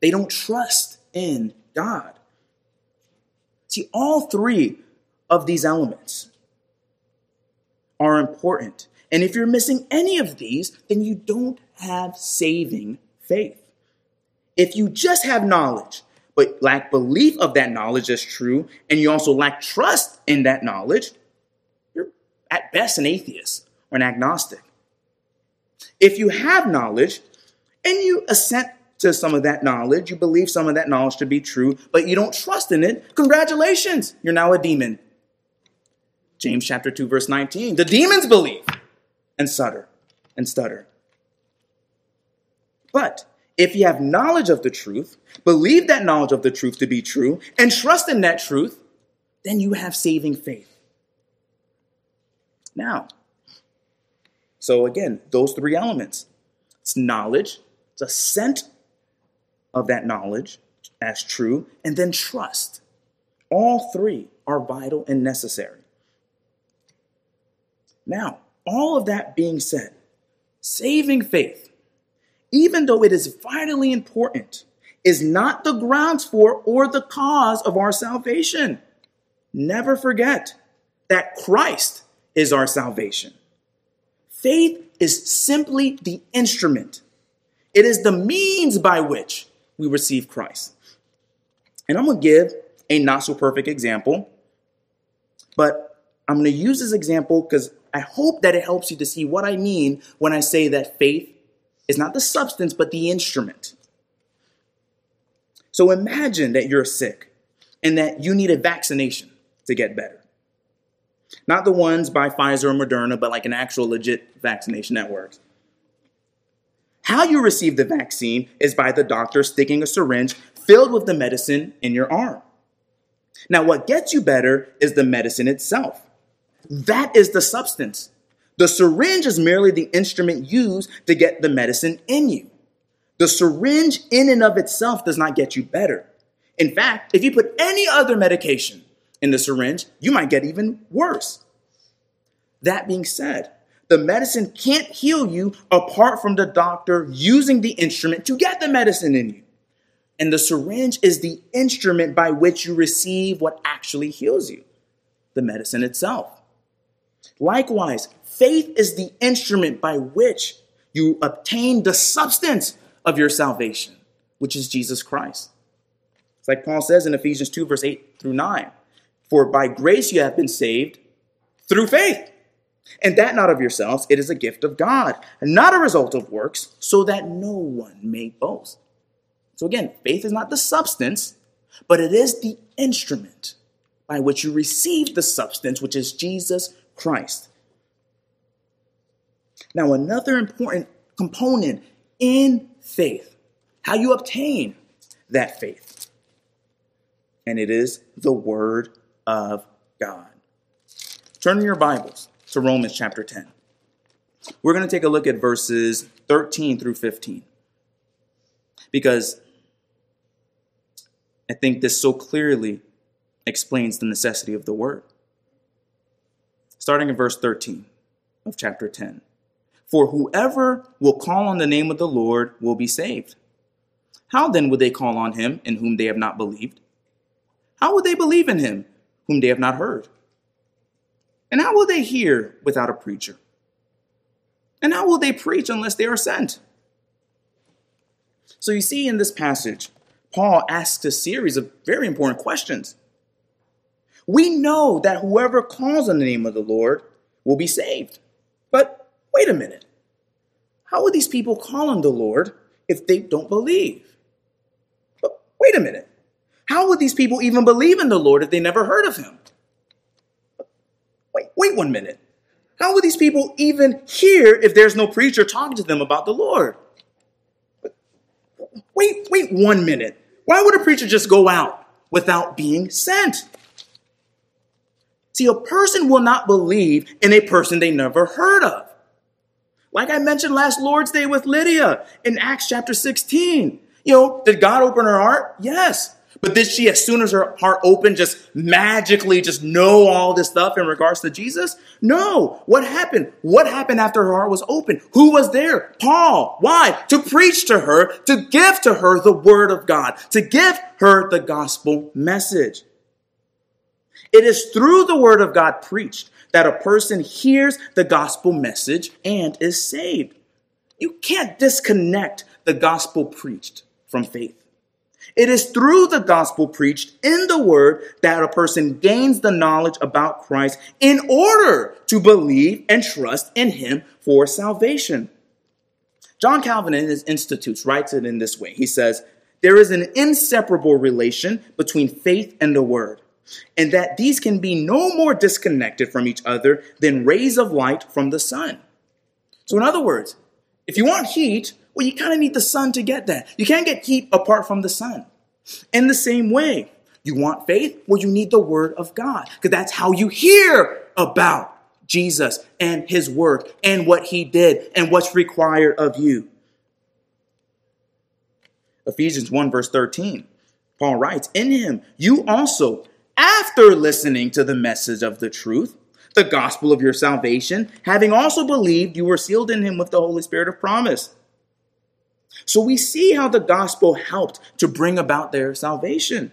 They don't trust in God. See, all three of these elements are important. And if you're missing any of these, then you don't have saving faith. If you just have knowledge, but lack belief of that knowledge as true, and you also lack trust in that knowledge, you're at best an atheist or an agnostic. If you have knowledge and you assent to some of that knowledge, you believe some of that knowledge to be true, but you don't trust in it, congratulations, you're now a demon. James chapter 2 verse 19. The demons believe and stutter and stutter. But if you have knowledge of the truth, believe that knowledge of the truth to be true, and trust in that truth, then you have saving faith. Now, So again, those three elements. It's knowledge, it's assent of that knowledge as true, and then trust. All three are vital and necessary. Now, all of that being said, saving faith, even though it is vitally important, is not the grounds for or the cause of our salvation. Never forget that Christ is our salvation. Faith is simply the instrument, it is the means by which we receive Christ. And I'm going to give a not so perfect example, but I'm going to use this example because I hope that it helps you to see what I mean when I say that faith is not the substance, but the instrument. So imagine that you're sick and that you need a vaccination to get better. Not the ones by Pfizer or Moderna, but like an actual legit vaccination that works. How you receive the vaccine is by the doctor sticking a syringe filled with the medicine in your arm. Now, what gets you better is the medicine itself. That is the substance. The syringe is merely the instrument used to get the medicine in you. The syringe, in and of itself, does not get you better. In fact, if you put any other medication in the syringe, you might get even worse. That being said, the medicine can't heal you apart from the doctor using the instrument to get the medicine in you. And the syringe is the instrument by which you receive what actually heals you the medicine itself. Likewise, faith is the instrument by which you obtain the substance of your salvation, which is Jesus Christ. It's like Paul says in Ephesians 2, verse 8 through 9 For by grace you have been saved through faith. And that not of yourselves, it is a gift of God, not a result of works, so that no one may boast. So again, faith is not the substance, but it is the instrument by which you receive the substance, which is Jesus Christ. Now, another important component in faith, how you obtain that faith, and it is the Word of God. Turn your Bibles to Romans chapter 10. We're going to take a look at verses 13 through 15 because I think this so clearly explains the necessity of the word. Starting in verse 13 of chapter 10. For whoever will call on the name of the Lord will be saved. How then would they call on him in whom they have not believed? How would they believe in him whom they have not heard? And how will they hear without a preacher? And how will they preach unless they are sent? So you see in this passage, Paul asks a series of very important questions. We know that whoever calls on the name of the Lord will be saved. But wait a minute. How would these people call on the Lord if they don't believe? But wait a minute. How would these people even believe in the Lord if they never heard of him? Wait, wait one minute. How would these people even hear if there's no preacher talking to them about the Lord? Wait, wait one minute. Why would a preacher just go out without being sent? See, a person will not believe in a person they never heard of. Like I mentioned last Lord's Day with Lydia in Acts chapter 16. You know, did God open her heart? Yes. But did she, as soon as her heart opened, just magically just know all this stuff in regards to Jesus? No. What happened? What happened after her heart was open? Who was there? Paul. Why? To preach to her, to give to her the word of God, to give her the gospel message. It is through the word of God preached that a person hears the gospel message and is saved. You can't disconnect the gospel preached from faith. It is through the gospel preached in the word that a person gains the knowledge about Christ in order to believe and trust in him for salvation. John Calvin in his Institutes writes it in this way. He says, There is an inseparable relation between faith and the word, and that these can be no more disconnected from each other than rays of light from the sun. So, in other words, if you want heat, well, you kind of need the sun to get that. You can't get heat apart from the sun. In the same way, you want faith? Well, you need the word of God because that's how you hear about Jesus and his work and what he did and what's required of you. Ephesians 1, verse 13, Paul writes, In him you also, after listening to the message of the truth, the gospel of your salvation, having also believed, you were sealed in him with the Holy Spirit of promise. So we see how the gospel helped to bring about their salvation.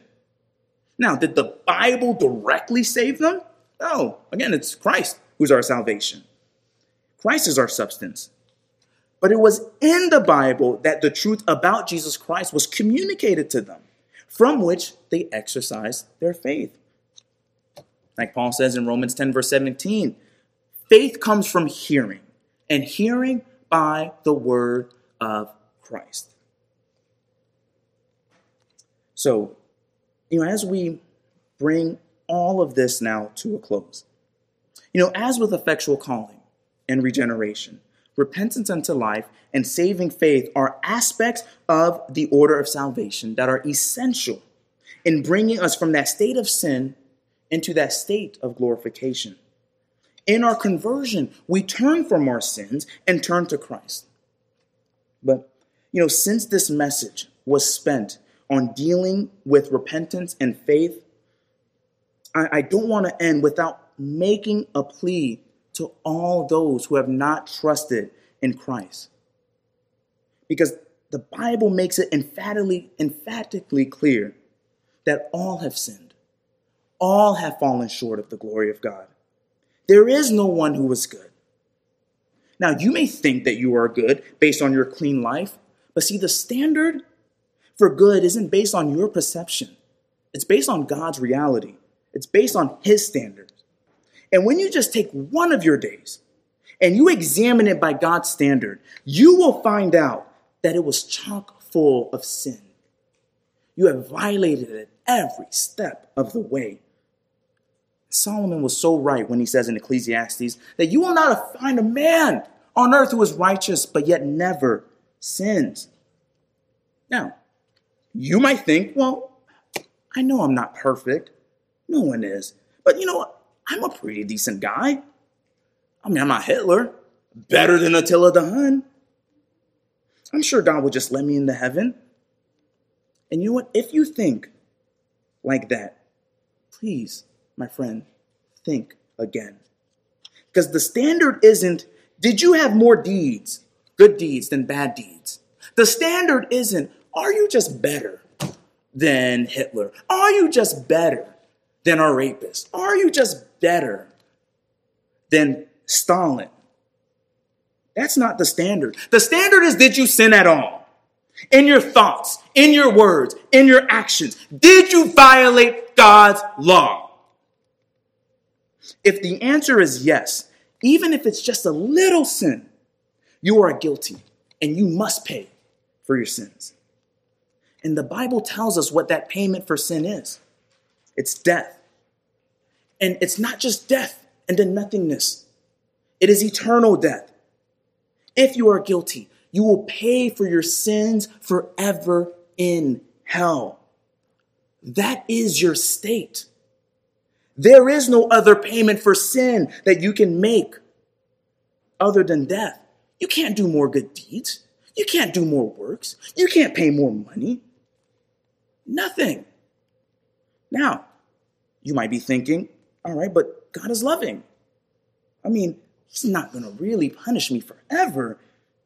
Now, did the Bible directly save them? No. Again, it's Christ who's our salvation. Christ is our substance. But it was in the Bible that the truth about Jesus Christ was communicated to them, from which they exercise their faith. Like Paul says in Romans 10, verse 17, faith comes from hearing, and hearing by the word of Christ. So, you know, as we bring all of this now to a close, you know, as with effectual calling and regeneration, repentance unto life and saving faith are aspects of the order of salvation that are essential in bringing us from that state of sin into that state of glorification. In our conversion, we turn from our sins and turn to Christ. But, you know, since this message was spent on dealing with repentance and faith, I, I don't want to end without making a plea to all those who have not trusted in Christ. Because the Bible makes it emphatically, emphatically clear that all have sinned all have fallen short of the glory of God. There is no one who is good. Now, you may think that you are good based on your clean life, but see, the standard for good isn't based on your perception, it's based on God's reality, it's based on His standards. And when you just take one of your days and you examine it by God's standard, you will find out that it was chock full of sin. You have violated it every step of the way. Solomon was so right when he says in Ecclesiastes that you will not find a man on earth who is righteous but yet never sins. Now, you might think, well, I know I'm not perfect. No one is. But you know what? I'm a pretty decent guy. I mean, I'm not Hitler. Better than Attila the Hun. I'm sure God will just let me into heaven. And you know what? If you think like that, please my friend, think again. Because the standard isn't, did you have more deeds, good deeds, than bad deeds? The standard isn't, are you just better than Hitler? Are you just better than a rapist? Are you just better than Stalin? That's not the standard. The standard is, did you sin at all? In your thoughts, in your words, in your actions, did you violate God's law? If the answer is yes, even if it's just a little sin, you are guilty and you must pay for your sins. And the Bible tells us what that payment for sin is it's death. And it's not just death and then nothingness, it is eternal death. If you are guilty, you will pay for your sins forever in hell. That is your state. There is no other payment for sin that you can make other than death. You can't do more good deeds. You can't do more works. You can't pay more money. Nothing. Now, you might be thinking, all right, but God is loving. I mean, He's not going to really punish me forever,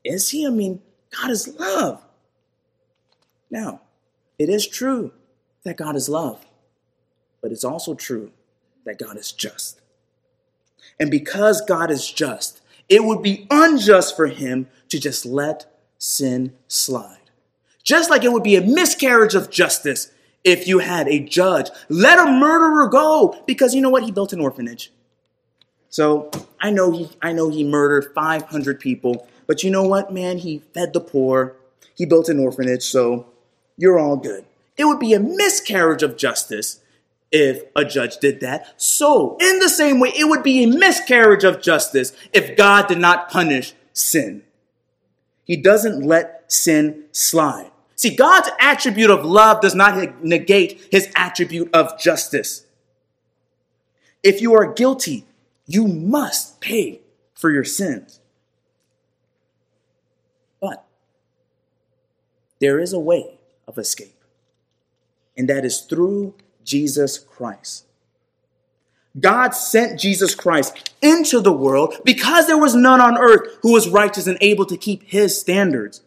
is He? I mean, God is love. Now, it is true that God is love, but it's also true that God is just. And because God is just, it would be unjust for him to just let sin slide. Just like it would be a miscarriage of justice if you had a judge let a murderer go because you know what? He built an orphanage. So I know he, I know he murdered 500 people, but you know what, man? He fed the poor. He built an orphanage, so you're all good. It would be a miscarriage of justice if a judge did that. So, in the same way, it would be a miscarriage of justice if God did not punish sin. He doesn't let sin slide. See, God's attribute of love does not negate his attribute of justice. If you are guilty, You must pay for your sins. But there is a way of escape, and that is through Jesus Christ. God sent Jesus Christ into the world because there was none on earth who was righteous and able to keep his standards.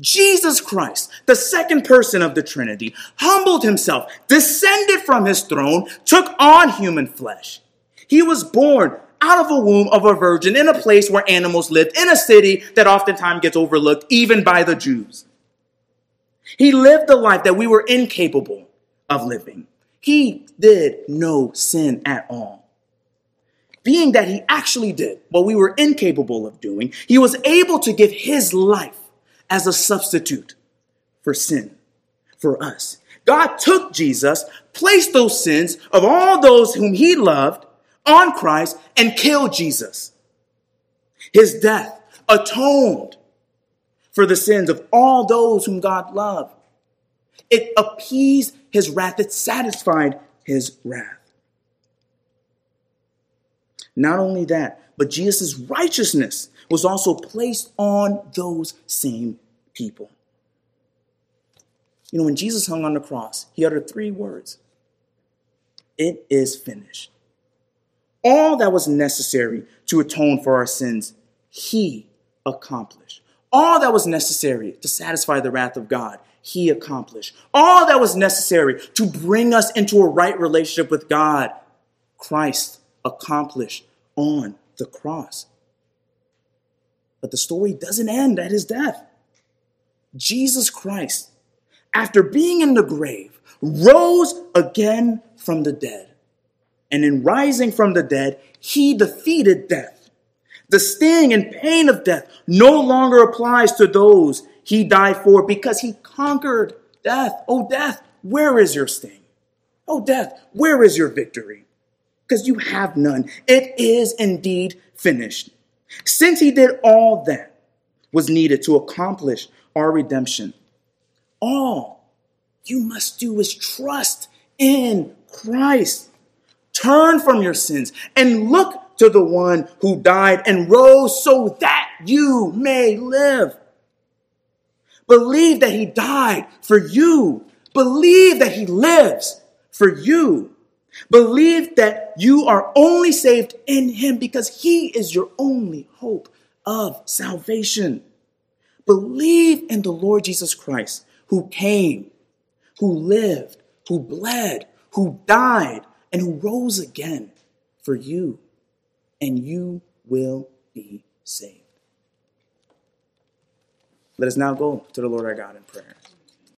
Jesus Christ, the second person of the Trinity, humbled himself, descended from his throne, took on human flesh. He was born out of a womb of a virgin in a place where animals lived, in a city that oftentimes gets overlooked even by the Jews. He lived the life that we were incapable of living. He did no sin at all. Being that he actually did what we were incapable of doing, he was able to give his life as a substitute for sin for us. God took Jesus, placed those sins of all those whom he loved on Christ, and killed Jesus. His death atoned for the sins of all those whom God loved. It appeased his wrath, it satisfied his wrath. Not only that, but Jesus' righteousness was also placed on those same people. You know, when Jesus hung on the cross, he uttered three words It is finished. All that was necessary to atone for our sins, he accomplished. All that was necessary to satisfy the wrath of God, he accomplished. All that was necessary to bring us into a right relationship with God, Christ accomplished on the cross. But the story doesn't end at his death. Jesus Christ, after being in the grave, rose again from the dead. And in rising from the dead, he defeated death. The sting and pain of death no longer applies to those he died for because he conquered death. Oh, death, where is your sting? Oh, death, where is your victory? Because you have none. It is indeed finished. Since he did all that was needed to accomplish our redemption, all you must do is trust in Christ. Turn from your sins and look to the one who died and rose so that you may live. Believe that he died for you. Believe that he lives for you. Believe that you are only saved in him because he is your only hope of salvation. Believe in the Lord Jesus Christ who came, who lived, who bled, who died, and who rose again for you, and you will be saved. Let us now go to the Lord our God in prayer.